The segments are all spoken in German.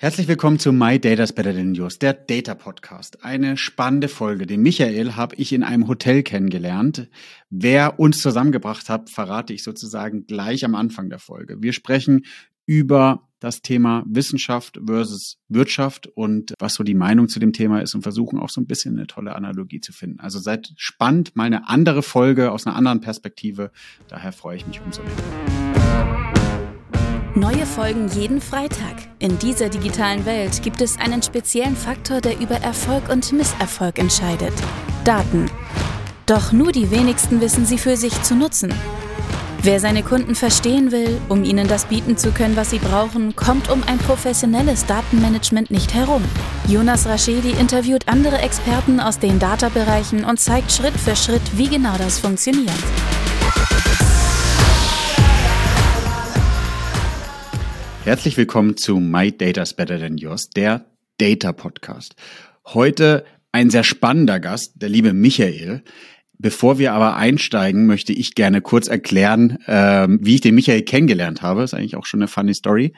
Herzlich willkommen zu My Data's Better Than Yours, der Data Podcast. Eine spannende Folge. Den Michael habe ich in einem Hotel kennengelernt. Wer uns zusammengebracht hat, verrate ich sozusagen gleich am Anfang der Folge. Wir sprechen über das Thema Wissenschaft versus Wirtschaft und was so die Meinung zu dem Thema ist und versuchen auch so ein bisschen eine tolle Analogie zu finden. Also seid spannend, mal eine andere Folge aus einer anderen Perspektive. Daher freue ich mich umso mehr. Neue Folgen jeden Freitag. In dieser digitalen Welt gibt es einen speziellen Faktor, der über Erfolg und Misserfolg entscheidet. Daten. Doch nur die wenigsten wissen sie für sich zu nutzen. Wer seine Kunden verstehen will, um ihnen das bieten zu können, was sie brauchen, kommt um ein professionelles Datenmanagement nicht herum. Jonas Raschedi interviewt andere Experten aus den Data-Bereichen und zeigt Schritt für Schritt, wie genau das funktioniert. Herzlich willkommen zu My Data's Better Than Yours, der Data Podcast. Heute ein sehr spannender Gast, der liebe Michael. Bevor wir aber einsteigen, möchte ich gerne kurz erklären, ähm, wie ich den Michael kennengelernt habe. ist eigentlich auch schon eine funny Story.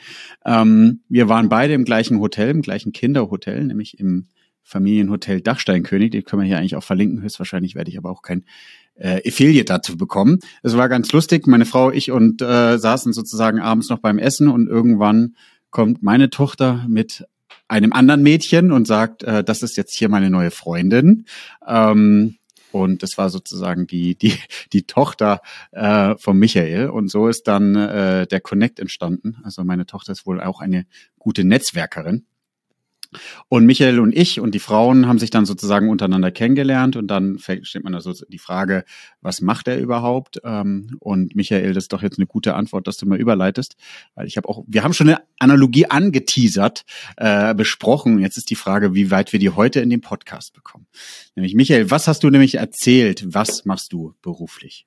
Ähm, wir waren beide im gleichen Hotel, im gleichen Kinderhotel, nämlich im Familienhotel Dachsteinkönig. Die können wir hier eigentlich auch verlinken. Höchstwahrscheinlich werde ich aber auch kein äh, Affiliate dazu bekommen. Es war ganz lustig. Meine Frau, ich und äh, saßen sozusagen abends noch beim Essen und irgendwann kommt meine Tochter mit einem anderen Mädchen und sagt, äh, das ist jetzt hier meine neue Freundin. Ähm, und das war sozusagen die, die, die Tochter äh, von Michael. Und so ist dann äh, der Connect entstanden. Also meine Tochter ist wohl auch eine gute Netzwerkerin. Und Michael und ich und die Frauen haben sich dann sozusagen untereinander kennengelernt und dann stellt man also die Frage, was macht er überhaupt? Ähm, und Michael, das ist doch jetzt eine gute Antwort, dass du mal überleitest, weil ich habe auch, wir haben schon eine Analogie angeteasert, äh, besprochen. Jetzt ist die Frage, wie weit wir die heute in den Podcast bekommen. Nämlich Michael, was hast du nämlich erzählt? Was machst du beruflich?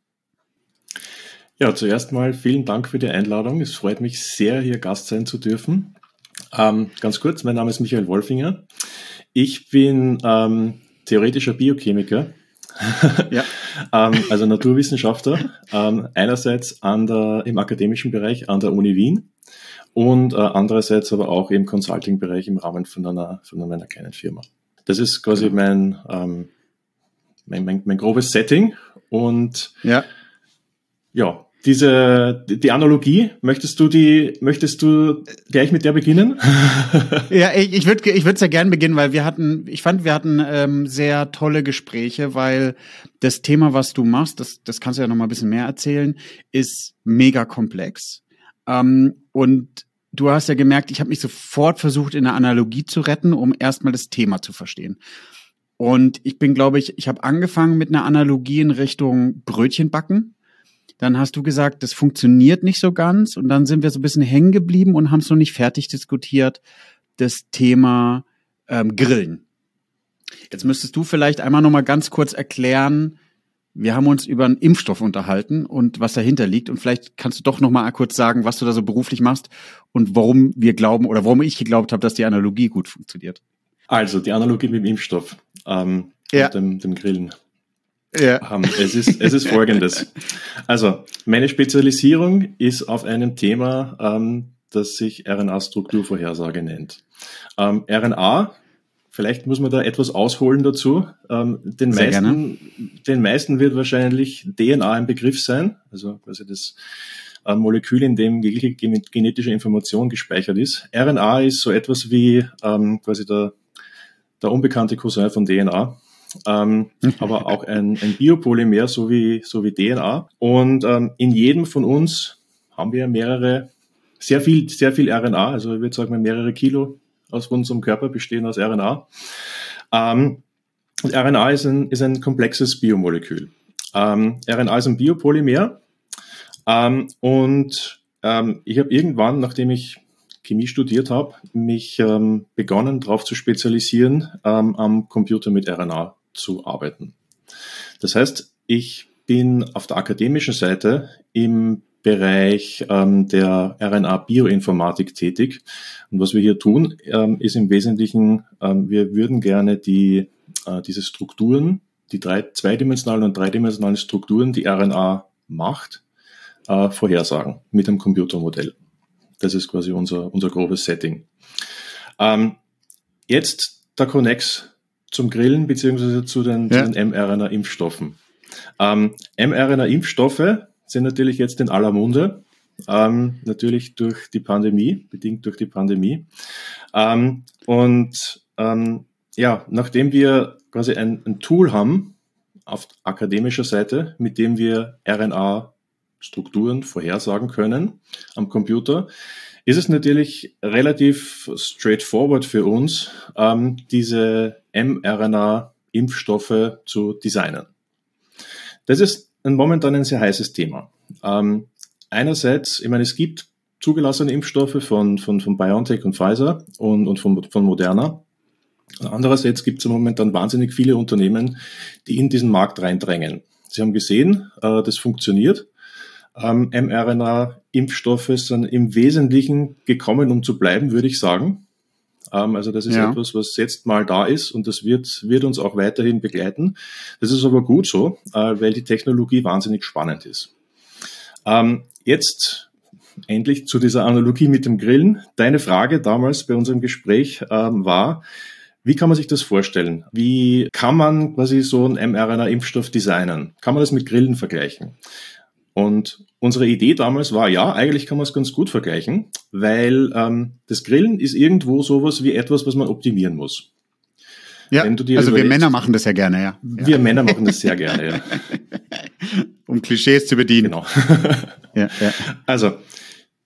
Ja, zuerst mal vielen Dank für die Einladung. Es freut mich sehr, hier Gast sein zu dürfen. Ähm, ganz kurz, mein Name ist Michael Wolfinger. Ich bin ähm, theoretischer Biochemiker, ja. ähm, also Naturwissenschaftler, ähm, einerseits an der, im akademischen Bereich an der Uni Wien und äh, andererseits aber auch im Consulting-Bereich im Rahmen von einer, von einer kleinen Firma. Das ist quasi genau. mein, ähm, mein, mein, mein grobes Setting und ja, ja diese die Analogie möchtest du die möchtest du gleich mit der beginnen? Ja ich, ich würde ich würde sehr gern beginnen weil wir hatten ich fand wir hatten ähm, sehr tolle Gespräche weil das Thema was du machst das das kannst du ja noch mal ein bisschen mehr erzählen ist mega komplex. Ähm, und du hast ja gemerkt ich habe mich sofort versucht in eine Analogie zu retten um erstmal das Thema zu verstehen. Und ich bin glaube ich ich habe angefangen mit einer Analogie in Richtung Brötchen backen dann hast du gesagt, das funktioniert nicht so ganz. Und dann sind wir so ein bisschen hängen geblieben und haben es noch nicht fertig diskutiert, das Thema ähm, Grillen. Jetzt müsstest du vielleicht einmal noch mal ganz kurz erklären, wir haben uns über einen Impfstoff unterhalten und was dahinter liegt. Und vielleicht kannst du doch noch mal kurz sagen, was du da so beruflich machst und warum wir glauben oder warum ich geglaubt habe, dass die Analogie gut funktioniert. Also die Analogie mit dem Impfstoff ähm, ja. und dem, dem Grillen. Ja. Ähm, es, ist, es ist folgendes. Also, meine Spezialisierung ist auf einem Thema, ähm, das sich RNA-Strukturvorhersage nennt. Ähm, RNA, vielleicht muss man da etwas ausholen dazu. Den, meisten, den meisten wird wahrscheinlich DNA ein Begriff sein, also quasi das Molekül, in dem jegliche genetische Information gespeichert ist. RNA ist so etwas wie quasi der, der unbekannte Cousin von DNA ähm, aber auch ein, ein Biopolymer, so wie, so wie DNA. Und ähm, in jedem von uns haben wir mehrere, sehr viel, sehr viel RNA, also ich würde sagen, mehrere Kilo aus unserem Körper bestehen aus RNA. Ähm, RNA ist ein, ist ein komplexes Biomolekül. Ähm, RNA ist ein Biopolymer ähm, und ähm, ich habe irgendwann, nachdem ich Chemie studiert habe, mich ähm, begonnen, darauf zu spezialisieren, ähm, am Computer mit RNA zu arbeiten. Das heißt, ich bin auf der akademischen Seite im Bereich ähm, der RNA-Bioinformatik tätig. Und was wir hier tun, ähm, ist im Wesentlichen, ähm, wir würden gerne die, äh, diese Strukturen, die drei, zweidimensionalen und dreidimensionalen Strukturen, die RNA macht, äh, vorhersagen mit einem Computermodell. Das ist quasi unser, unser grobes Setting. Ähm, jetzt der Connex zum Grillen beziehungsweise zu den, ja. den mRNA-Impfstoffen. Ähm, mRNA-Impfstoffe sind natürlich jetzt in aller Munde, ähm, natürlich durch die Pandemie, bedingt durch die Pandemie. Ähm, und ähm, ja, nachdem wir quasi ein, ein Tool haben auf akademischer Seite, mit dem wir RNA-Strukturen vorhersagen können am Computer, ist es natürlich relativ straightforward für uns, ähm, diese mRNA-Impfstoffe zu designen. Das ist momentan ein sehr heißes Thema. Ähm, einerseits, ich meine, es gibt zugelassene Impfstoffe von, von, von BioNTech und Pfizer und, und von, von Moderna. Andererseits gibt es momentan wahnsinnig viele Unternehmen, die in diesen Markt reindrängen. Sie haben gesehen, äh, das funktioniert. Ähm, mRNA-Impfstoffe sind im Wesentlichen gekommen, um zu bleiben, würde ich sagen. Ähm, also das ist ja. etwas, was jetzt mal da ist und das wird, wird uns auch weiterhin begleiten. Das ist aber gut so, äh, weil die Technologie wahnsinnig spannend ist. Ähm, jetzt endlich zu dieser Analogie mit dem Grillen. Deine Frage damals bei unserem Gespräch ähm, war, wie kann man sich das vorstellen? Wie kann man quasi so einen mRNA-Impfstoff designen? Kann man das mit Grillen vergleichen? Und unsere Idee damals war, ja, eigentlich kann man es ganz gut vergleichen, weil ähm, das Grillen ist irgendwo sowas wie etwas, was man optimieren muss. Ja, also wir Männer machen das ja gerne, ja. Wir ja. Männer machen das sehr gerne, ja. um Klischees zu bedienen. Genau. ja, ja. Also,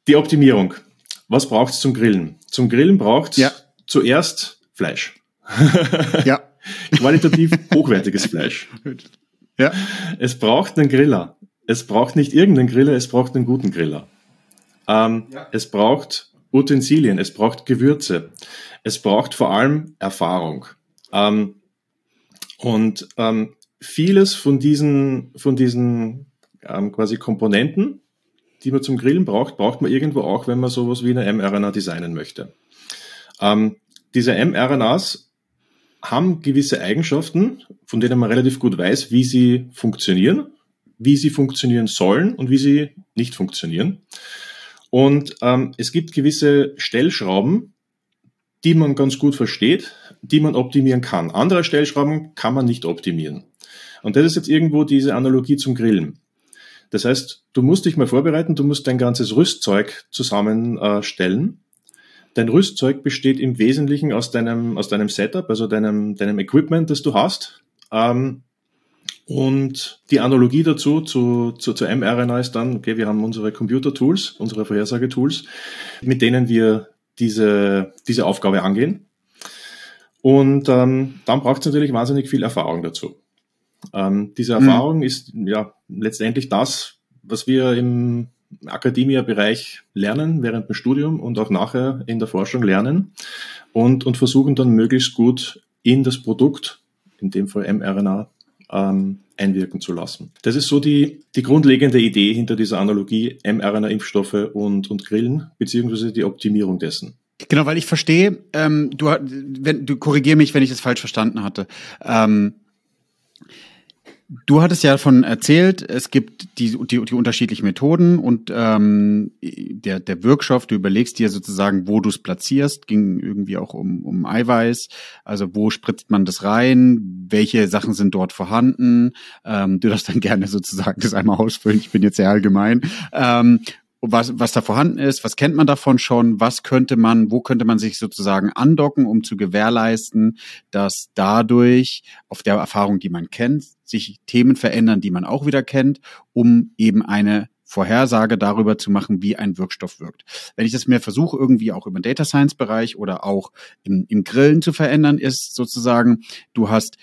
die Optimierung. Was braucht es zum Grillen? Zum Grillen braucht es ja. zuerst Fleisch. ja. Qualitativ hochwertiges Fleisch. Ja. Es braucht einen Griller es braucht nicht irgendeinen Griller, es braucht einen guten Griller. Ähm, ja. Es braucht Utensilien, es braucht Gewürze, es braucht vor allem Erfahrung. Ähm, und ähm, vieles von diesen, von diesen ähm, quasi Komponenten, die man zum Grillen braucht, braucht man irgendwo auch, wenn man sowas wie eine mRNA designen möchte. Ähm, diese mRNAs haben gewisse Eigenschaften, von denen man relativ gut weiß, wie sie funktionieren wie sie funktionieren sollen und wie sie nicht funktionieren. Und ähm, es gibt gewisse Stellschrauben, die man ganz gut versteht, die man optimieren kann. Andere Stellschrauben kann man nicht optimieren. Und das ist jetzt irgendwo diese Analogie zum Grillen. Das heißt, du musst dich mal vorbereiten, du musst dein ganzes Rüstzeug zusammenstellen. Äh, dein Rüstzeug besteht im Wesentlichen aus deinem, aus deinem Setup, also deinem, deinem Equipment, das du hast. Ähm, und die Analogie dazu, zu, zu, zu mRNA ist dann, okay, wir haben unsere Computer-Tools, unsere Vorhersagetools, mit denen wir diese, diese Aufgabe angehen. Und ähm, dann braucht es natürlich wahnsinnig viel Erfahrung dazu. Ähm, diese mhm. Erfahrung mhm. ist ja letztendlich das, was wir im Akademia-Bereich lernen während dem Studium und auch nachher in der Forschung lernen und, und versuchen dann möglichst gut in das Produkt, in dem Fall mRNA, ähm, einwirken zu lassen. Das ist so die, die grundlegende Idee hinter dieser Analogie mRNA-Impfstoffe und, und Grillen, beziehungsweise die Optimierung dessen. Genau, weil ich verstehe, ähm, du, wenn, du korrigier mich, wenn ich es falsch verstanden hatte. Ähm, Du hattest ja davon erzählt, es gibt die, die, die unterschiedlichen Methoden und ähm, der, der Wirkstoff, du überlegst dir sozusagen, wo du es platzierst, ging irgendwie auch um, um Eiweiß, also wo spritzt man das rein, welche Sachen sind dort vorhanden, ähm, du darfst dann gerne sozusagen das einmal ausfüllen, ich bin jetzt sehr allgemein. Ähm, was, was da vorhanden ist, was kennt man davon schon, was könnte man, wo könnte man sich sozusagen andocken, um zu gewährleisten, dass dadurch auf der Erfahrung, die man kennt, sich Themen verändern, die man auch wieder kennt, um eben eine Vorhersage darüber zu machen, wie ein Wirkstoff wirkt. Wenn ich das mir versuche, irgendwie auch im Data Science Bereich oder auch im, im Grillen zu verändern, ist sozusagen, du hast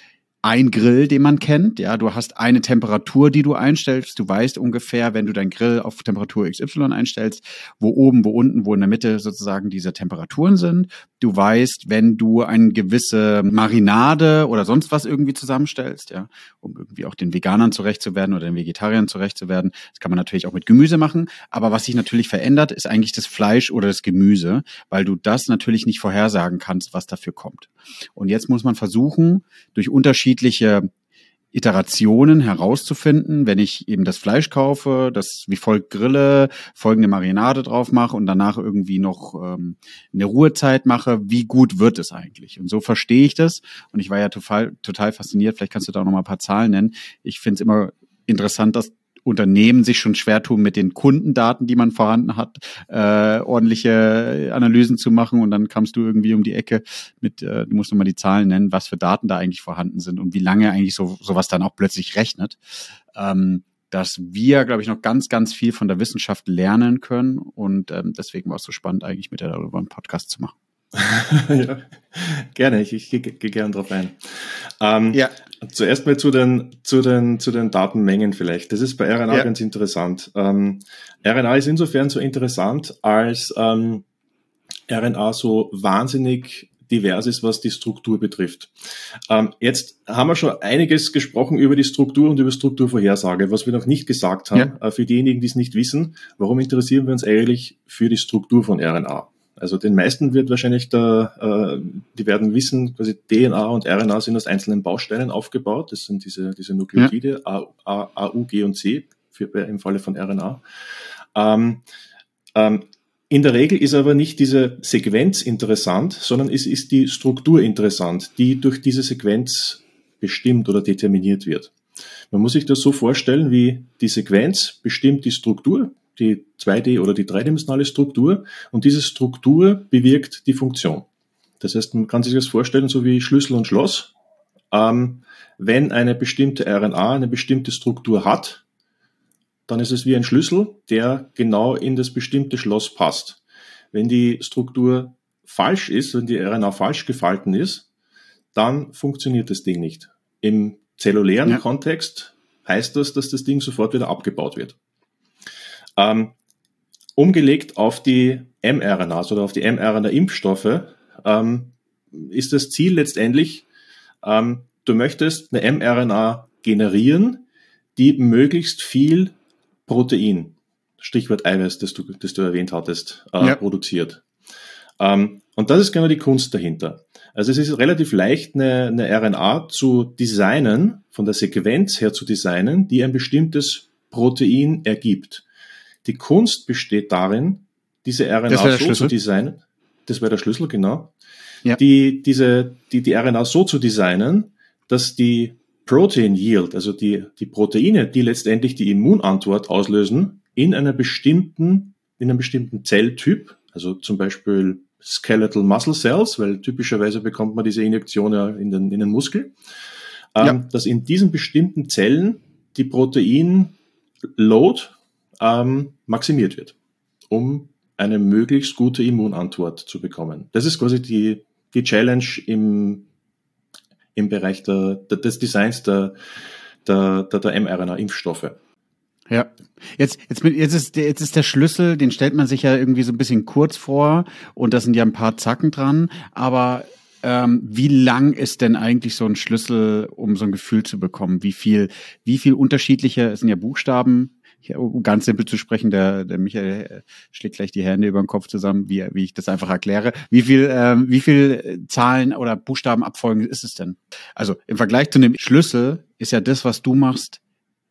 ein Grill, den man kennt. Ja, du hast eine Temperatur, die du einstellst. Du weißt ungefähr, wenn du dein Grill auf Temperatur XY einstellst, wo oben, wo unten, wo in der Mitte sozusagen diese Temperaturen sind. Du weißt, wenn du eine gewisse Marinade oder sonst was irgendwie zusammenstellst, ja, um irgendwie auch den Veganern zurecht zu werden oder den Vegetariern zurecht zu werden. Das kann man natürlich auch mit Gemüse machen. Aber was sich natürlich verändert, ist eigentlich das Fleisch oder das Gemüse, weil du das natürlich nicht vorhersagen kannst, was dafür kommt. Und jetzt muss man versuchen, durch unterschiedliche Iterationen herauszufinden, wenn ich eben das Fleisch kaufe, das wie folgt grille, folgende Marinade drauf mache und danach irgendwie noch ähm, eine Ruhezeit mache, wie gut wird es eigentlich? Und so verstehe ich das. Und ich war ja total, total fasziniert, vielleicht kannst du da auch noch mal ein paar Zahlen nennen. Ich finde es immer interessant, dass Unternehmen sich schon schwer tun, mit den Kundendaten, die man vorhanden hat, äh, ordentliche Analysen zu machen. Und dann kamst du irgendwie um die Ecke mit, äh, du musst nochmal die Zahlen nennen, was für Daten da eigentlich vorhanden sind und wie lange eigentlich so sowas dann auch plötzlich rechnet. Ähm, dass wir, glaube ich, noch ganz, ganz viel von der Wissenschaft lernen können. Und ähm, deswegen war es so spannend, eigentlich mit dir darüber einen Podcast zu machen. ja, gerne, ich, ich gehe geh gerne drauf ein. Ähm, ja. Zuerst mal zu den, zu, den, zu den Datenmengen vielleicht. Das ist bei RNA ja. ganz interessant. Ähm, RNA ist insofern so interessant, als ähm, RNA so wahnsinnig divers ist, was die Struktur betrifft. Ähm, jetzt haben wir schon einiges gesprochen über die Struktur und über Strukturvorhersage. Was wir noch nicht gesagt haben, ja. äh, für diejenigen, die es nicht wissen, warum interessieren wir uns eigentlich für die Struktur von RNA? Also den meisten wird wahrscheinlich da, äh, die werden wissen, quasi DNA und RNA sind aus einzelnen Bausteinen aufgebaut. Das sind diese, diese Nukleotide, ja. A, A, U, G und C, für, im Falle von RNA. Ähm, ähm, in der Regel ist aber nicht diese Sequenz interessant, sondern es ist die Struktur interessant, die durch diese Sequenz bestimmt oder determiniert wird. Man muss sich das so vorstellen, wie die Sequenz bestimmt die Struktur, die 2D- oder die dreidimensionale Struktur und diese Struktur bewirkt die Funktion. Das heißt, man kann sich das vorstellen, so wie Schlüssel und Schloss. Ähm, wenn eine bestimmte RNA eine bestimmte Struktur hat, dann ist es wie ein Schlüssel, der genau in das bestimmte Schloss passt. Wenn die Struktur falsch ist, wenn die RNA falsch gefalten ist, dann funktioniert das Ding nicht. Im zellulären ja. Kontext heißt das, dass das Ding sofort wieder abgebaut wird. Ähm, umgelegt auf die mRNAs oder auf die mRNA-Impfstoffe ähm, ist das Ziel letztendlich, ähm, du möchtest eine mRNA generieren, die möglichst viel Protein, Stichwort Eiweiß, das du, das du erwähnt hattest, äh, ja. produziert. Ähm, und das ist genau die Kunst dahinter. Also es ist relativ leicht, eine, eine RNA zu designen, von der Sequenz her zu designen, die ein bestimmtes Protein ergibt. Die Kunst besteht darin, diese RNA so zu designen. Das wäre der Schlüssel, genau. Ja. Die, diese, die, die RNA so zu designen, dass die Protein Yield, also die, die Proteine, die letztendlich die Immunantwort auslösen, in einer bestimmten, in einem bestimmten Zelltyp, also zum Beispiel Skeletal Muscle Cells, weil typischerweise bekommt man diese Injektion ja in den, in den Muskel, ähm, ja. dass in diesen bestimmten Zellen die Protein Load ähm, maximiert wird, um eine möglichst gute Immunantwort zu bekommen. Das ist quasi die, die Challenge im, im Bereich der, des Designs der, der, der, der mRNA-Impfstoffe. Ja, jetzt, jetzt, jetzt, ist, jetzt ist der Schlüssel, den stellt man sich ja irgendwie so ein bisschen kurz vor und da sind ja ein paar Zacken dran, aber ähm, wie lang ist denn eigentlich so ein Schlüssel, um so ein Gefühl zu bekommen? Wie viel, wie viel unterschiedliche, es sind ja Buchstaben, um ganz simpel zu sprechen, der, der Michael äh, schlägt gleich die Hände über den Kopf zusammen, wie, wie ich das einfach erkläre. Wie viel, ähm, wie viel Zahlen oder Buchstabenabfolgen ist es denn? Also im Vergleich zu einem Schlüssel ist ja das, was du machst,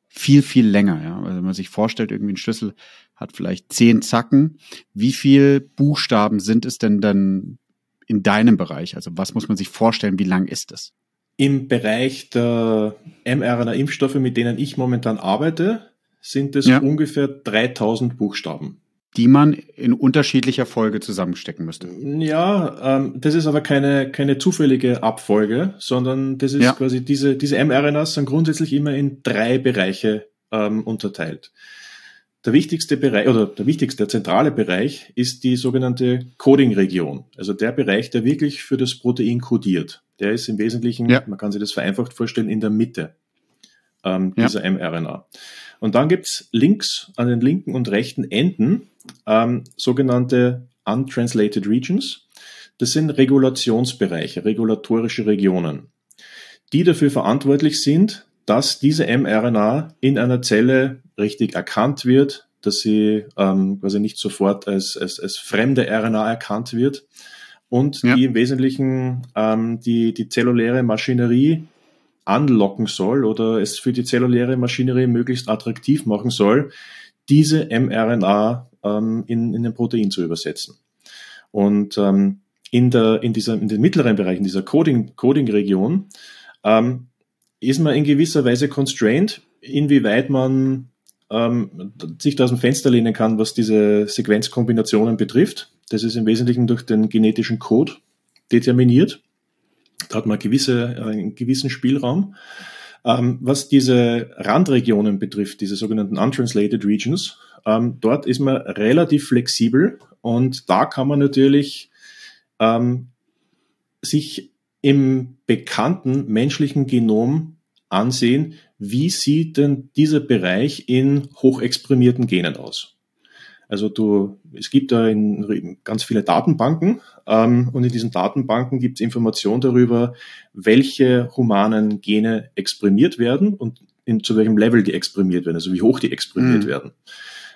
viel, viel länger. Ja? Also wenn man sich vorstellt, irgendwie ein Schlüssel hat vielleicht zehn Zacken. Wie viel Buchstaben sind es denn dann in deinem Bereich? Also was muss man sich vorstellen, wie lang ist es? Im Bereich der mRNA-Impfstoffe, mit denen ich momentan arbeite, sind es ja. ungefähr 3000 Buchstaben. Die man in unterschiedlicher Folge zusammenstecken müsste. Ja, ähm, das ist aber keine, keine zufällige Abfolge, sondern das ist ja. quasi diese, diese mRNAs sind grundsätzlich immer in drei Bereiche ähm, unterteilt. Der wichtigste Bereich oder der wichtigste, der zentrale Bereich ist die sogenannte Coding-Region. Also der Bereich, der wirklich für das Protein codiert. Der ist im Wesentlichen, ja. man kann sich das vereinfacht vorstellen, in der Mitte ähm, dieser mRNA. Und dann gibt's links an den linken und rechten Enden ähm, sogenannte Untranslated Regions. Das sind Regulationsbereiche, regulatorische Regionen, die dafür verantwortlich sind, dass diese mRNA in einer Zelle richtig erkannt wird, dass sie ähm, quasi nicht sofort als, als, als fremde RNA erkannt wird und ja. die im Wesentlichen ähm, die, die zelluläre Maschinerie anlocken soll oder es für die zelluläre Maschinerie möglichst attraktiv machen soll, diese mRNA ähm, in, in ein Protein zu übersetzen. Und ähm, in, der, in, dieser, in den mittleren Bereichen, dieser Coding, Coding-Region, ähm, ist man in gewisser Weise constrained, inwieweit man ähm, sich da aus dem Fenster lehnen kann, was diese Sequenzkombinationen betrifft. Das ist im Wesentlichen durch den genetischen Code determiniert. Da hat man gewisse, einen gewissen Spielraum. Ähm, was diese Randregionen betrifft, diese sogenannten untranslated regions, ähm, dort ist man relativ flexibel und da kann man natürlich ähm, sich im bekannten menschlichen Genom ansehen, wie sieht denn dieser Bereich in hochexprimierten Genen aus. Also du, es gibt da in, ganz viele Datenbanken ähm, und in diesen Datenbanken gibt es Informationen darüber, welche humanen Gene exprimiert werden und in, zu welchem Level die exprimiert werden, also wie hoch die exprimiert mhm. werden.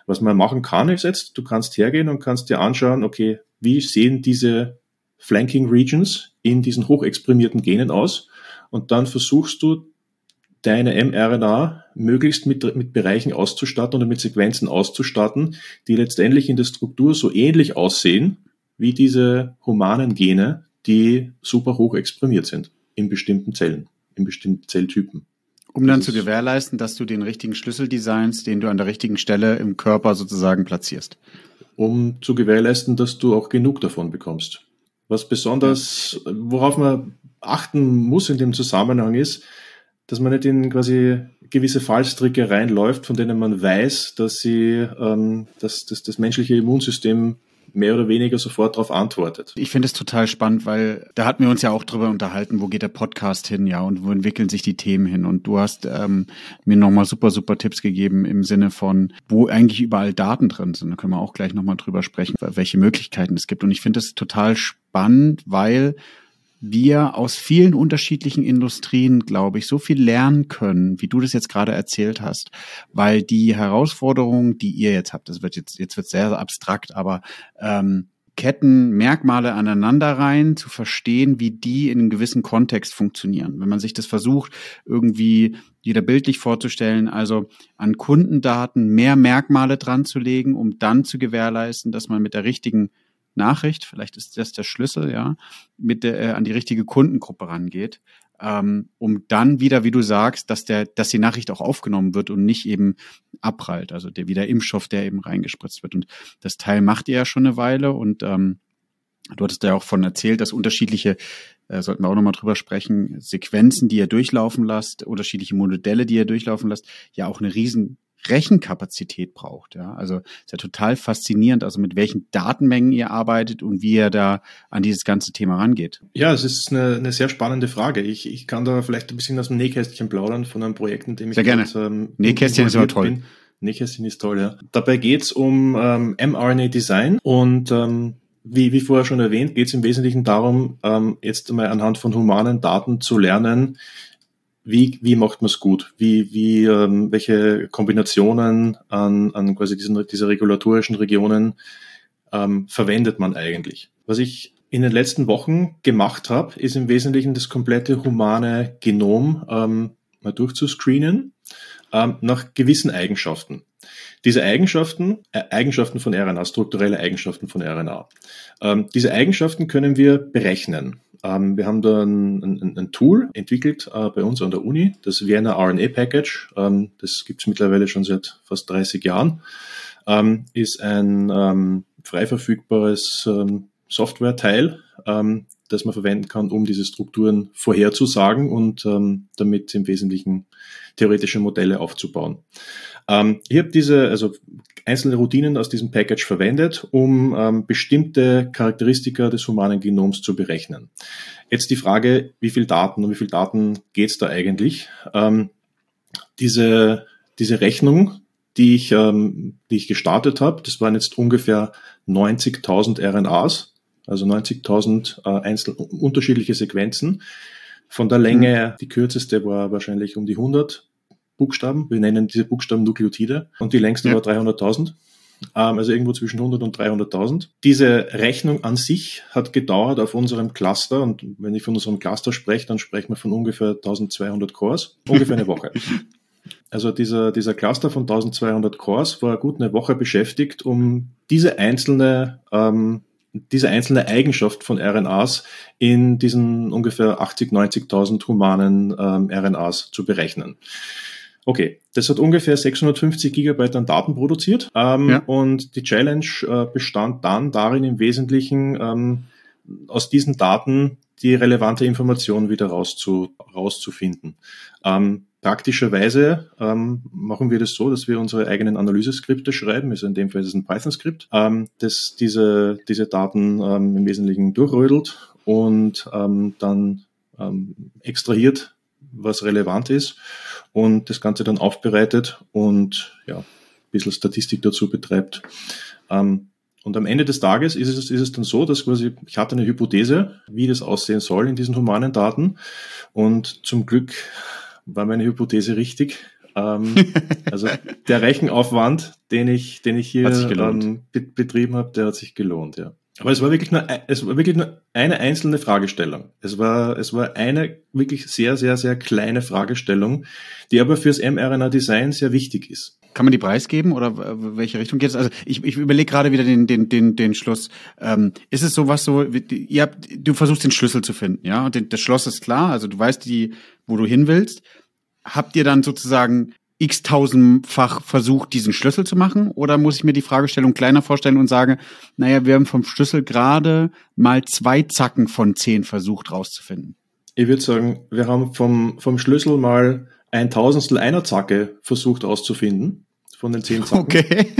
Was man machen kann, ist jetzt, du kannst hergehen und kannst dir anschauen, okay, wie sehen diese Flanking Regions in diesen hochexprimierten Genen aus? Und dann versuchst du deine mRNA möglichst mit, mit Bereichen auszustatten oder mit Sequenzen auszustatten, die letztendlich in der Struktur so ähnlich aussehen wie diese humanen Gene, die super hoch exprimiert sind in bestimmten Zellen, in bestimmten Zelltypen. Um dann zu gewährleisten, dass du den richtigen Schlüssel designst, den du an der richtigen Stelle im Körper sozusagen platzierst. Um zu gewährleisten, dass du auch genug davon bekommst. Was besonders, worauf man achten muss in dem Zusammenhang ist, dass man nicht in quasi gewisse Fallstricke reinläuft, von denen man weiß, dass sie, ähm, dass, dass das menschliche Immunsystem mehr oder weniger sofort darauf antwortet. Ich finde es total spannend, weil da hatten wir uns ja auch drüber unterhalten, wo geht der Podcast hin, ja, und wo entwickeln sich die Themen hin. Und du hast ähm, mir nochmal super, super Tipps gegeben im Sinne von, wo eigentlich überall Daten drin sind. Da können wir auch gleich nochmal drüber sprechen, welche Möglichkeiten es gibt. Und ich finde das total spannend, weil wir aus vielen unterschiedlichen Industrien, glaube ich, so viel lernen können, wie du das jetzt gerade erzählt hast, weil die Herausforderungen, die ihr jetzt habt, das wird jetzt jetzt wird sehr abstrakt, aber ähm, Ketten, Merkmale aneinander rein, zu verstehen, wie die in einem gewissen Kontext funktionieren. Wenn man sich das versucht, irgendwie wieder bildlich vorzustellen, also an Kundendaten mehr Merkmale dran zu legen, um dann zu gewährleisten, dass man mit der richtigen Nachricht, vielleicht ist das der Schlüssel, ja, mit der, äh, an die richtige Kundengruppe rangeht, ähm, um dann wieder, wie du sagst, dass der, dass die Nachricht auch aufgenommen wird und nicht eben abprallt, also der, wie der Impfstoff, der eben reingespritzt wird. Und das Teil macht ihr ja schon eine Weile und ähm, Du hattest ja auch von erzählt, dass unterschiedliche, äh, sollten wir auch nochmal drüber sprechen, Sequenzen, die ihr durchlaufen lasst, unterschiedliche Modelle, die ihr durchlaufen lasst, ja auch eine riesen Rechenkapazität braucht. Ja, also ist ja total faszinierend, also mit welchen Datenmengen ihr arbeitet und wie ihr da an dieses ganze Thema rangeht. Ja, es ist eine, eine sehr spannende Frage. Ich, ich kann da vielleicht ein bisschen aus dem Nähkästchen plaudern von einem Projekt, in dem ich sehr gerne. Grad, ähm, Nähkästchen ist aber toll. Bin. Nähkästchen ist toll, ja. Dabei geht's um ähm, mRNA-Design und ähm, wie, wie vorher schon erwähnt, geht es im Wesentlichen darum, ähm, jetzt einmal anhand von humanen Daten zu lernen, wie, wie macht man es gut? Wie, wie, ähm, welche Kombinationen an, an quasi diesen, dieser regulatorischen Regionen ähm, verwendet man eigentlich? Was ich in den letzten Wochen gemacht habe, ist im Wesentlichen das komplette humane Genom ähm, mal durchzuscreenen ähm, nach gewissen Eigenschaften. Diese Eigenschaften, äh, Eigenschaften von RNA, strukturelle Eigenschaften von RNA, ähm, diese Eigenschaften können wir berechnen. Ähm, wir haben da ein, ein, ein Tool entwickelt äh, bei uns an der Uni, das Vienna RNA Package. Ähm, das gibt es mittlerweile schon seit fast 30 Jahren. Ähm, ist ein ähm, frei verfügbares ähm, Software-Teil, ähm, das man verwenden kann, um diese Strukturen vorherzusagen und damit im Wesentlichen theoretische Modelle aufzubauen. Ähm, ich habe diese, also einzelne Routinen aus diesem Package verwendet, um ähm, bestimmte Charakteristika des humanen Genoms zu berechnen. Jetzt die Frage, wie viel Daten und wie viel Daten geht's da eigentlich? Ähm, diese, diese Rechnung, die ich, ähm, die ich gestartet habe, das waren jetzt ungefähr 90.000 RNAs, also 90.000 äh, einzelne unterschiedliche Sequenzen. Von der Länge, mhm. die kürzeste war wahrscheinlich um die 100 Buchstaben. Wir nennen diese Buchstaben Nukleotide und die längste ja. war 300.000. ähm, also irgendwo zwischen 100 und 300.000. Diese Rechnung an sich hat gedauert auf unserem Cluster und wenn ich von unserem Cluster spreche, dann sprechen wir von ungefähr 1200 Cores, ungefähr eine Woche. Also dieser, dieser Cluster von 1200 Cores war gut eine Woche beschäftigt, um diese einzelne, ähm, diese einzelne Eigenschaft von RNAs in diesen ungefähr 80, 90.000 humanen ähm, RNAs zu berechnen. Okay, das hat ungefähr 650 Gigabyte an Daten produziert ähm, ja. und die Challenge äh, bestand dann darin im Wesentlichen ähm, aus diesen Daten die relevante Information wieder rauszu, rauszufinden. Ähm, praktischerweise ähm, machen wir das so, dass wir unsere eigenen Analyseskripte schreiben, also in dem Fall ist es ein Python-Skript, ähm, das diese, diese Daten ähm, im Wesentlichen durchrödelt und ähm, dann ähm, extrahiert, was relevant ist und das Ganze dann aufbereitet und ja, ein bisschen Statistik dazu betreibt. Ähm, und am Ende des Tages ist es, ist es dann so, dass quasi, ich hatte eine Hypothese, wie das aussehen soll in diesen humanen Daten. Und zum Glück war meine Hypothese richtig. Ähm, also der Rechenaufwand, den ich, den ich hier ähm, betrieben habe, der hat sich gelohnt, ja. Aber es war wirklich nur, es war wirklich nur eine einzelne Fragestellung. Es war, es war eine wirklich sehr, sehr, sehr kleine Fragestellung, die aber fürs mRNA-Design sehr wichtig ist. Kann man die preisgeben oder welche Richtung geht es? Also ich, ich überlege gerade wieder den, den, den, den Schluss. Ähm, ist es sowas so, ihr habt, du versuchst den Schlüssel zu finden, ja? Und das Schloss ist klar, also du weißt die, wo du hin willst. Habt ihr dann sozusagen x-tausendfach versucht, diesen Schlüssel zu machen? Oder muss ich mir die Fragestellung kleiner vorstellen und sage, naja, wir haben vom Schlüssel gerade mal zwei Zacken von zehn versucht rauszufinden? Ich würde sagen, wir haben vom, vom Schlüssel mal ein Tausendstel einer Zacke versucht auszufinden. Von den zehn Zacken. Okay.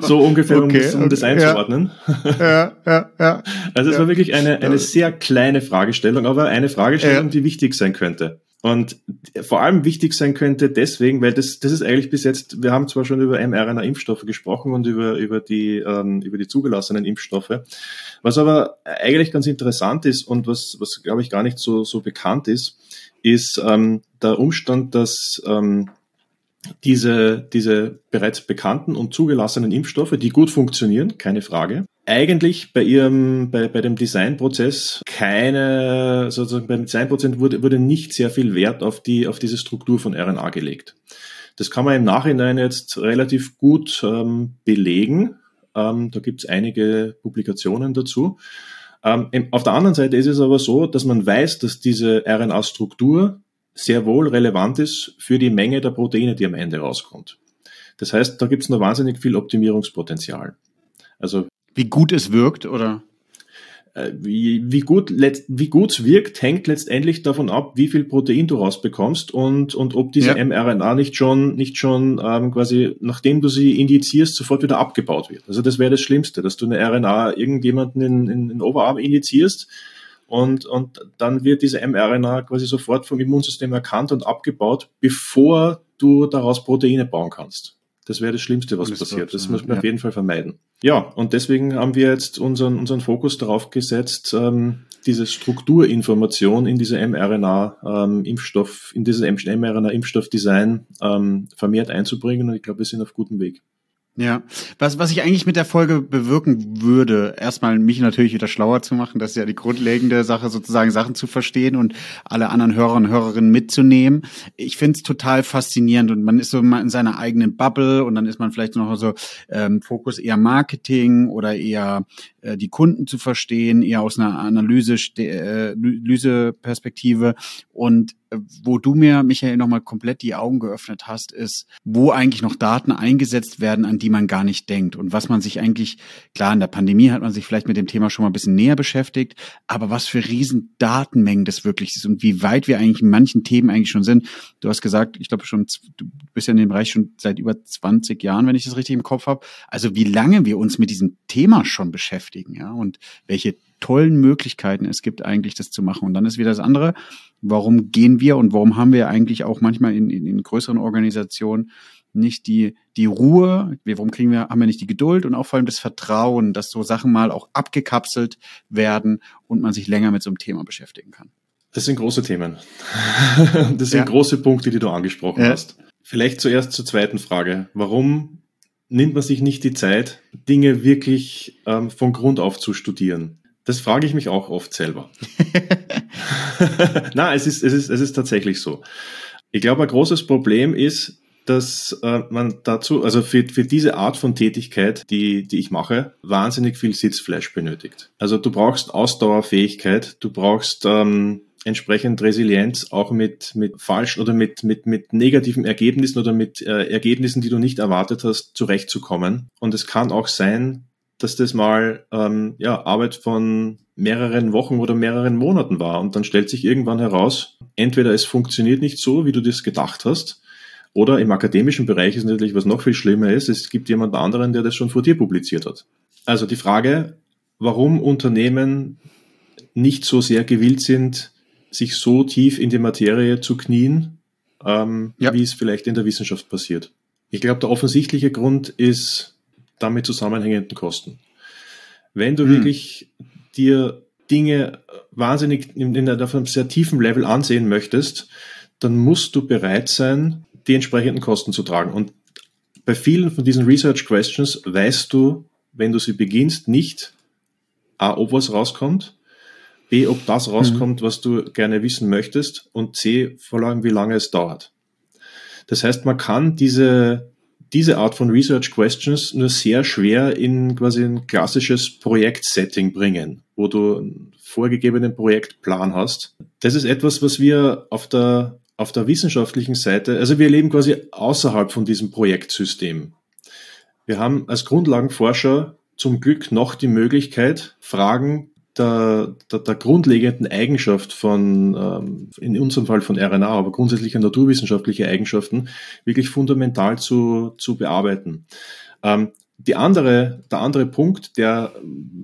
so ungefähr, um, okay, das, um okay, das einzuordnen. Ja, ja, ja. Also es ja. war wirklich eine, eine sehr kleine Fragestellung, aber eine Fragestellung, ja. die wichtig sein könnte. Und vor allem wichtig sein könnte deswegen, weil das, das ist eigentlich bis jetzt, wir haben zwar schon über mRNA-Impfstoffe gesprochen und über, über, die, ähm, über die zugelassenen Impfstoffe, was aber eigentlich ganz interessant ist und was, was glaube ich gar nicht so, so bekannt ist, ist ähm, der Umstand, dass ähm, diese, diese bereits bekannten und zugelassenen Impfstoffe, die gut funktionieren, keine Frage, eigentlich bei ihrem, bei, bei dem Designprozess keine, sozusagen beim Designprozess wurde, wurde nicht sehr viel Wert auf die, auf diese Struktur von RNA gelegt. Das kann man im Nachhinein jetzt relativ gut ähm, belegen. Ähm, da gibt es einige Publikationen dazu. Ähm, auf der anderen Seite ist es aber so, dass man weiß, dass diese RNA-Struktur sehr wohl relevant ist für die Menge der Proteine, die am Ende rauskommt. Das heißt, da gibt es noch wahnsinnig viel Optimierungspotenzial. Also wie gut es wirkt, oder? Äh, wie, wie gut wie wirkt, hängt letztendlich davon ab, wie viel Protein du rausbekommst und, und ob diese ja. mRNA nicht schon, nicht schon ähm, quasi, nachdem du sie indizierst, sofort wieder abgebaut wird. Also das wäre das Schlimmste, dass du eine RNA irgendjemanden in, in, in den Oberarm indizierst und, und dann wird diese mRNA quasi sofort vom Immunsystem erkannt und abgebaut, bevor du daraus Proteine bauen kannst. Das wäre das Schlimmste, was das passiert. Das muss man ja. auf jeden Fall vermeiden. Ja, und deswegen haben wir jetzt unseren, unseren Fokus darauf gesetzt, ähm, diese Strukturinformation in diese mRNA-Impfstoff, ähm, in dieses mRNA-Impfstoffdesign ähm, vermehrt einzubringen. Und ich glaube, wir sind auf gutem Weg. Ja, was, was ich eigentlich mit der Folge bewirken würde, erstmal mich natürlich wieder schlauer zu machen, das ist ja die grundlegende Sache, sozusagen Sachen zu verstehen und alle anderen Hörer und Hörerinnen mitzunehmen. Ich finde es total faszinierend und man ist so mal in seiner eigenen Bubble und dann ist man vielleicht noch so ähm, Fokus eher Marketing oder eher äh, die Kunden zu verstehen, eher aus einer Analyse, äh, Analyseperspektive. Und äh, wo du mir, Michael, nochmal komplett die Augen geöffnet hast, ist, wo eigentlich noch Daten eingesetzt werden, an die man gar nicht denkt. Und was man sich eigentlich, klar, in der Pandemie hat man sich vielleicht mit dem Thema schon mal ein bisschen näher beschäftigt, aber was für riesen Datenmengen das wirklich ist und wie weit wir eigentlich in manchen Themen eigentlich schon sind. Du hast gesagt, ich glaube schon, du bist ja in dem Bereich schon seit über 20 Jahren, wenn ich das richtig im Kopf habe. Also wie lange wir uns mit diesem Thema schon beschäftigen, ja, und welche tollen Möglichkeiten es gibt, eigentlich das zu machen. Und dann ist wieder das andere, warum gehen wir und warum haben wir eigentlich auch manchmal in, in, in größeren Organisationen nicht die, die Ruhe, warum kriegen wir, haben wir nicht die Geduld und auch vor allem das Vertrauen, dass so Sachen mal auch abgekapselt werden und man sich länger mit so einem Thema beschäftigen kann. Das sind große Themen. Das sind ja. große Punkte, die du angesprochen ja. hast. Vielleicht zuerst zur zweiten Frage. Warum nimmt man sich nicht die Zeit, Dinge wirklich ähm, von Grund auf zu studieren? Das frage ich mich auch oft selber. Na, es ist, es ist, es ist tatsächlich so. Ich glaube, ein großes Problem ist, dass äh, man dazu, also für, für diese Art von Tätigkeit, die, die ich mache, wahnsinnig viel Sitzfleisch benötigt. Also du brauchst Ausdauerfähigkeit, du brauchst ähm, entsprechend Resilienz auch mit, mit falsch oder mit, mit, mit negativen Ergebnissen oder mit äh, Ergebnissen, die du nicht erwartet hast, zurechtzukommen. Und es kann auch sein, dass das mal ähm, ja, Arbeit von mehreren Wochen oder mehreren Monaten war. Und dann stellt sich irgendwann heraus, entweder es funktioniert nicht so, wie du das gedacht hast, oder im akademischen Bereich ist natürlich was noch viel schlimmer ist, es gibt jemand anderen, der das schon vor dir publiziert hat. Also die Frage, warum Unternehmen nicht so sehr gewillt sind, sich so tief in die Materie zu knien, ähm, ja. wie es vielleicht in der Wissenschaft passiert. Ich glaube, der offensichtliche Grund ist damit zusammenhängenden Kosten. Wenn du hm. wirklich dir Dinge wahnsinnig in, in auf einem sehr tiefen Level ansehen möchtest, dann musst du bereit sein, die entsprechenden Kosten zu tragen. Und bei vielen von diesen Research Questions weißt du, wenn du sie beginnst, nicht, A, ob was rauskommt, B, ob das mhm. rauskommt, mhm. was du gerne wissen möchtest und C, vor allem, wie lange es dauert. Das heißt, man kann diese, diese Art von Research Questions nur sehr schwer in quasi ein klassisches Projektsetting bringen, wo du einen vorgegebenen Projektplan hast. Das ist etwas, was wir auf der, auf der wissenschaftlichen Seite, also wir leben quasi außerhalb von diesem Projektsystem. Wir haben als Grundlagenforscher zum Glück noch die Möglichkeit, Fragen der, der, der grundlegenden Eigenschaft von, ähm, in unserem Fall von RNA, aber grundsätzlich naturwissenschaftliche Eigenschaften, wirklich fundamental zu, zu bearbeiten. Ähm, die andere, der andere Punkt, der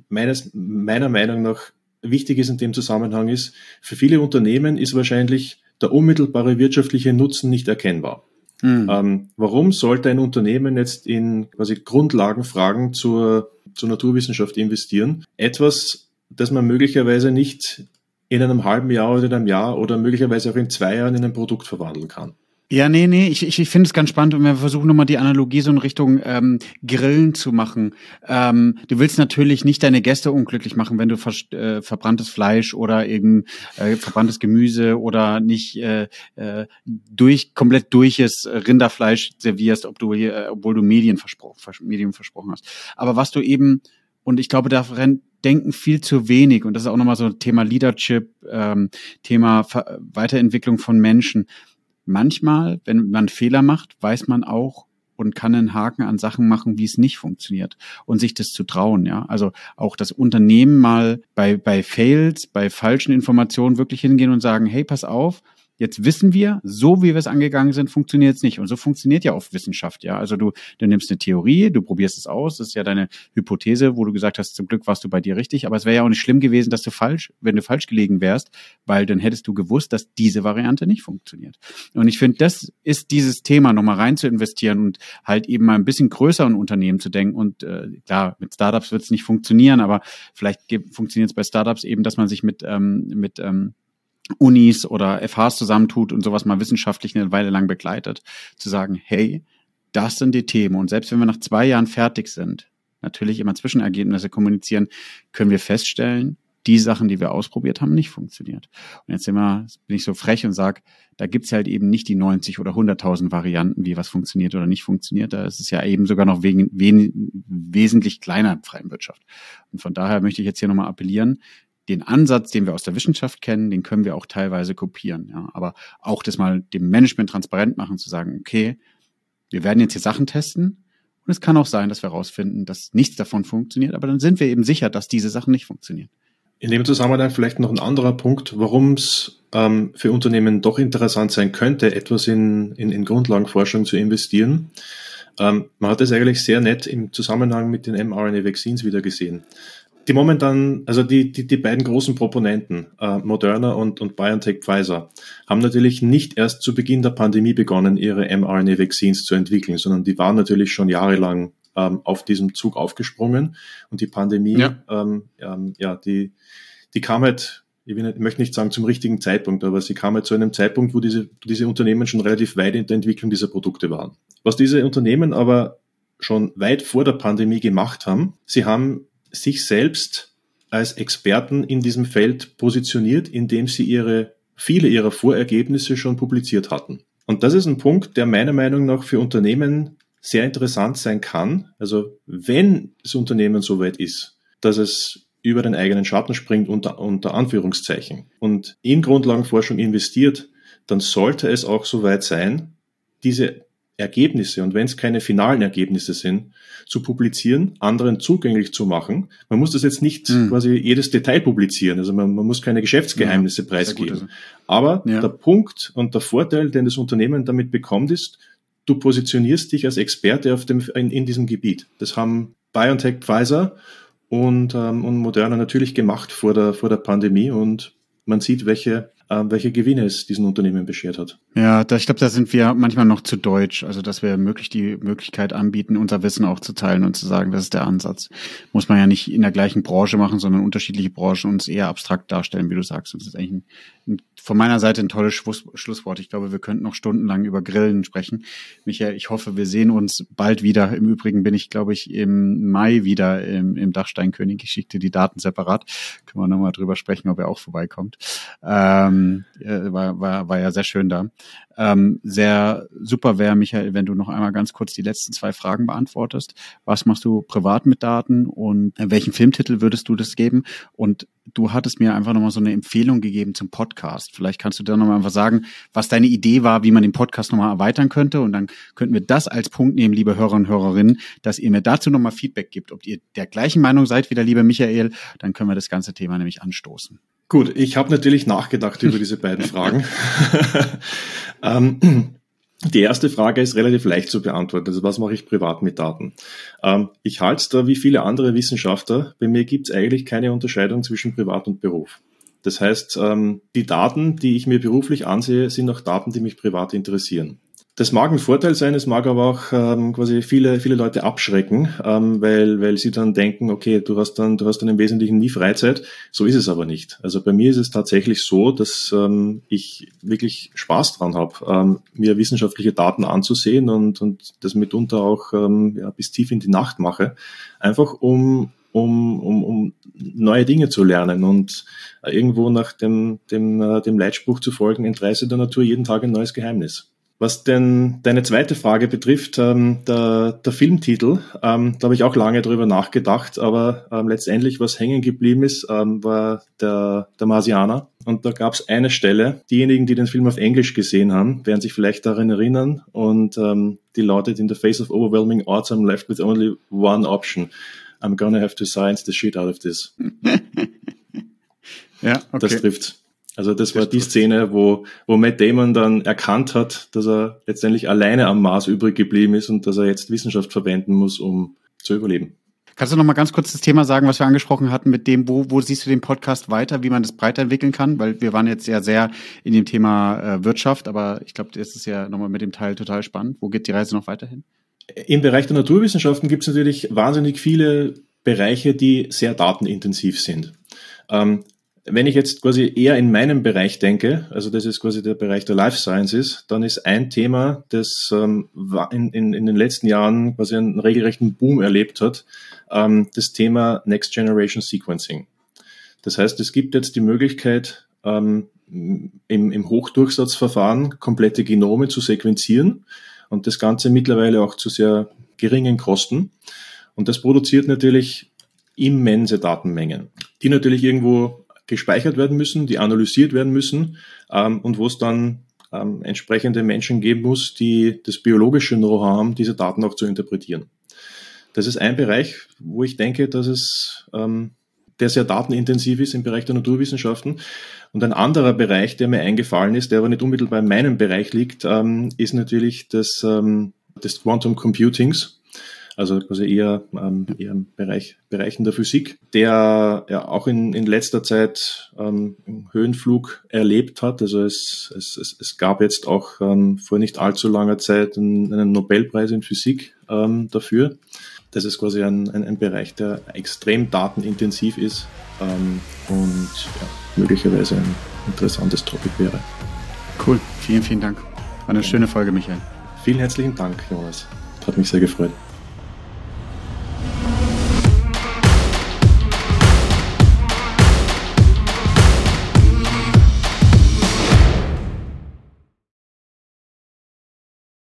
meines, meiner Meinung nach wichtig ist in dem Zusammenhang ist, für viele Unternehmen ist wahrscheinlich der unmittelbare wirtschaftliche Nutzen nicht erkennbar. Mhm. Ähm, warum sollte ein Unternehmen jetzt in quasi Grundlagenfragen zur, zur Naturwissenschaft investieren? Etwas, dass man möglicherweise nicht in einem halben Jahr oder in einem Jahr oder möglicherweise auch in zwei Jahren in ein Produkt verwandeln kann. Ja, nee, nee, ich, ich, ich finde es ganz spannend und wir versuchen nochmal die Analogie so in Richtung ähm, Grillen zu machen. Ähm, du willst natürlich nicht deine Gäste unglücklich machen, wenn du ver äh, verbranntes Fleisch oder eben äh, verbranntes Gemüse oder nicht äh, äh, durch komplett durches Rinderfleisch servierst, ob du äh, obwohl du Medien, verspro Medien versprochen hast. Aber was du eben und ich glaube, da denken viel zu wenig. Und das ist auch nochmal so ein Thema Leadership, ähm, Thema Ver Weiterentwicklung von Menschen. Manchmal, wenn man Fehler macht, weiß man auch und kann einen Haken an Sachen machen, wie es nicht funktioniert und sich das zu trauen, ja. Also auch das Unternehmen mal bei, bei Fails, bei falschen Informationen wirklich hingehen und sagen, hey, pass auf, Jetzt wissen wir, so wie wir es angegangen sind, funktioniert es nicht. Und so funktioniert ja oft Wissenschaft, ja. Also du, du nimmst eine Theorie, du probierst es aus, das ist ja deine Hypothese, wo du gesagt hast, zum Glück warst du bei dir richtig. Aber es wäre ja auch nicht schlimm gewesen, dass du falsch, wenn du falsch gelegen wärst, weil dann hättest du gewusst, dass diese Variante nicht funktioniert. Und ich finde, das ist dieses Thema, nochmal rein zu investieren und halt eben mal ein bisschen größer in Unternehmen zu denken. Und äh, klar, mit Startups wird es nicht funktionieren, aber vielleicht funktioniert es bei Startups eben, dass man sich mit, ähm, mit ähm, Unis oder FHs zusammentut und sowas mal wissenschaftlich eine Weile lang begleitet, zu sagen, hey, das sind die Themen. Und selbst wenn wir nach zwei Jahren fertig sind, natürlich immer Zwischenergebnisse kommunizieren, können wir feststellen, die Sachen, die wir ausprobiert haben, nicht funktioniert. Und jetzt immer bin ich so frech und sage, da gibt's halt eben nicht die 90 oder 100.000 Varianten, wie was funktioniert oder nicht funktioniert. Da ist es ja eben sogar noch wegen, wesentlich kleiner in freien Wirtschaft. Und von daher möchte ich jetzt hier nochmal appellieren, den Ansatz, den wir aus der Wissenschaft kennen, den können wir auch teilweise kopieren. Ja. Aber auch das mal dem Management transparent machen, zu sagen, okay, wir werden jetzt hier Sachen testen und es kann auch sein, dass wir herausfinden, dass nichts davon funktioniert, aber dann sind wir eben sicher, dass diese Sachen nicht funktionieren. In dem Zusammenhang vielleicht noch ein anderer Punkt, warum es ähm, für Unternehmen doch interessant sein könnte, etwas in, in, in Grundlagenforschung zu investieren. Ähm, man hat es eigentlich sehr nett im Zusammenhang mit den mRNA-Vaccines wieder gesehen die momentan, also die, die, die beiden großen Proponenten, äh, Moderna und, und BioNTech Pfizer, haben natürlich nicht erst zu Beginn der Pandemie begonnen, ihre mRNA-Vaccines zu entwickeln, sondern die waren natürlich schon jahrelang ähm, auf diesem Zug aufgesprungen und die Pandemie, ja, ähm, ähm, ja die, die kam halt, ich, nicht, ich möchte nicht sagen zum richtigen Zeitpunkt, aber sie kam halt zu einem Zeitpunkt, wo diese, diese Unternehmen schon relativ weit in der Entwicklung dieser Produkte waren. Was diese Unternehmen aber schon weit vor der Pandemie gemacht haben. Sie haben sich selbst als Experten in diesem Feld positioniert, indem sie ihre, viele ihrer Vorergebnisse schon publiziert hatten. Und das ist ein Punkt, der meiner Meinung nach für Unternehmen sehr interessant sein kann. Also wenn das Unternehmen so weit ist, dass es über den eigenen Schatten springt, unter, unter Anführungszeichen, und in Grundlagenforschung investiert, dann sollte es auch so weit sein, diese Ergebnisse und wenn es keine finalen Ergebnisse sind, zu publizieren, anderen zugänglich zu machen. Man muss das jetzt nicht mhm. quasi jedes Detail publizieren, also man, man muss keine Geschäftsgeheimnisse ja, preisgeben. Aber ja. der Punkt und der Vorteil, den das Unternehmen damit bekommt, ist, du positionierst dich als Experte auf dem, in, in diesem Gebiet. Das haben BioNTech, Pfizer und, ähm, und Moderna natürlich gemacht vor der, vor der Pandemie und man sieht, welche welche Gewinne es diesen Unternehmen beschert hat. Ja, da, ich glaube, da sind wir manchmal noch zu deutsch. Also, dass wir möglich die Möglichkeit anbieten, unser Wissen auch zu teilen und zu sagen, das ist der Ansatz. Muss man ja nicht in der gleichen Branche machen, sondern unterschiedliche Branchen uns eher abstrakt darstellen, wie du sagst. Das ist eigentlich ein, ein, von meiner Seite ein tolles Schluss, Schlusswort. Ich glaube, wir könnten noch stundenlang über Grillen sprechen. Michael, ich hoffe, wir sehen uns bald wieder. Im Übrigen bin ich, glaube ich, im Mai wieder im, im Dachsteinkönig. Ich schickte die Daten separat. Können wir nochmal drüber sprechen, ob er auch vorbeikommt. Ähm, ähm, äh, war, war, war ja sehr schön da. Ähm, sehr super wäre, Michael, wenn du noch einmal ganz kurz die letzten zwei Fragen beantwortest. Was machst du privat mit Daten und welchen Filmtitel würdest du das geben? Und du hattest mir einfach nochmal so eine Empfehlung gegeben zum Podcast. Vielleicht kannst du da nochmal einfach sagen, was deine Idee war, wie man den Podcast nochmal erweitern könnte. Und dann könnten wir das als Punkt nehmen, liebe Hörer und Hörerinnen, dass ihr mir dazu nochmal Feedback gibt. Ob ihr der gleichen Meinung seid wie der liebe Michael, dann können wir das ganze Thema nämlich anstoßen. Gut, ich habe natürlich nachgedacht über diese beiden Fragen. ähm, die erste Frage ist relativ leicht zu beantworten. Also was mache ich privat mit Daten? Ähm, ich halte es da wie viele andere Wissenschaftler. Bei mir gibt es eigentlich keine Unterscheidung zwischen Privat und Beruf. Das heißt, ähm, die Daten, die ich mir beruflich ansehe, sind auch Daten, die mich privat interessieren. Das mag ein Vorteil sein, es mag aber auch ähm, quasi viele, viele Leute abschrecken, ähm, weil, weil sie dann denken, okay, du hast dann, du hast dann im Wesentlichen nie Freizeit. So ist es aber nicht. Also bei mir ist es tatsächlich so, dass ähm, ich wirklich Spaß dran habe, ähm, mir wissenschaftliche Daten anzusehen und, und das mitunter auch ähm, ja, bis tief in die Nacht mache. Einfach um, um, um, um neue Dinge zu lernen und äh, irgendwo nach dem, dem, äh, dem Leitspruch zu folgen, entreiße der Natur jeden Tag ein neues Geheimnis. Was denn deine zweite Frage betrifft, ähm, der, der Filmtitel, ähm, da habe ich auch lange drüber nachgedacht, aber ähm, letztendlich, was hängen geblieben ist, ähm, war der, der Marsianer. Und da gab es eine Stelle, diejenigen, die den Film auf Englisch gesehen haben, werden sich vielleicht daran erinnern. Und ähm, die lautet, in the face of overwhelming odds, I'm left with only one option. I'm gonna have to science the shit out of this. ja, okay. Das trifft. Also das war die Szene, wo, wo Matt Damon dann erkannt hat, dass er letztendlich alleine am Mars übrig geblieben ist und dass er jetzt Wissenschaft verwenden muss, um zu überleben. Kannst du noch mal ganz kurz das Thema sagen, was wir angesprochen hatten mit dem, wo, wo siehst du den Podcast weiter, wie man das breiter entwickeln kann? Weil wir waren jetzt ja sehr in dem Thema äh, Wirtschaft, aber ich glaube, das ist ja nochmal mit dem Teil total spannend. Wo geht die Reise noch weiterhin? Im Bereich der Naturwissenschaften gibt es natürlich wahnsinnig viele Bereiche, die sehr datenintensiv sind. Ähm, wenn ich jetzt quasi eher in meinem Bereich denke, also das ist quasi der Bereich der Life Sciences, dann ist ein Thema, das ähm, in, in, in den letzten Jahren quasi einen regelrechten Boom erlebt hat, ähm, das Thema Next Generation Sequencing. Das heißt, es gibt jetzt die Möglichkeit, ähm, im, im Hochdurchsatzverfahren komplette Genome zu sequenzieren und das Ganze mittlerweile auch zu sehr geringen Kosten. Und das produziert natürlich immense Datenmengen, die natürlich irgendwo gespeichert werden müssen, die analysiert werden müssen ähm, und wo es dann ähm, entsprechende Menschen geben muss, die das biologische Know-how haben, diese Daten auch zu interpretieren. Das ist ein Bereich, wo ich denke, dass es ähm, der sehr datenintensiv ist im Bereich der Naturwissenschaften. Und ein anderer Bereich, der mir eingefallen ist, der aber nicht unmittelbar in meinem Bereich liegt, ähm, ist natürlich das, ähm, des Quantum Computings also quasi eher, ähm, eher im Bereich, Bereichen der Physik, der ja auch in, in letzter Zeit ähm, Höhenflug erlebt hat. Also es, es, es, es gab jetzt auch ähm, vor nicht allzu langer Zeit einen, einen Nobelpreis in Physik ähm, dafür. Das ist quasi ein, ein, ein Bereich, der extrem datenintensiv ist ähm, und ja, möglicherweise ein interessantes Topic wäre. Cool, vielen, vielen Dank. War eine schöne Folge, Michael. Vielen herzlichen Dank, Jonas. Hat mich sehr gefreut.